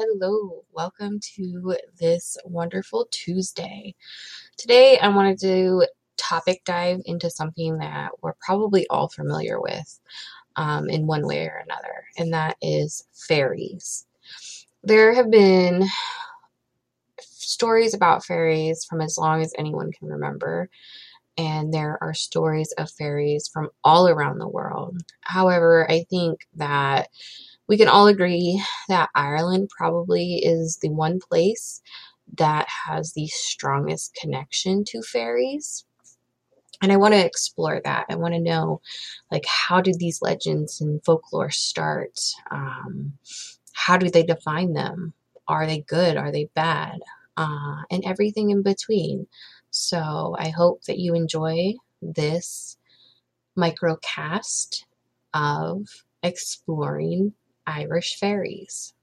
Hello, welcome to this wonderful Tuesday. Today, I wanted to topic dive into something that we're probably all familiar with um, in one way or another, and that is fairies. There have been stories about fairies from as long as anyone can remember, and there are stories of fairies from all around the world. However, I think that we can all agree that Ireland probably is the one place that has the strongest connection to fairies. And I want to explore that. I want to know, like, how did these legends and folklore start? Um, how do they define them? Are they good? Are they bad? Uh, and everything in between. So I hope that you enjoy this microcast of exploring Irish fairies.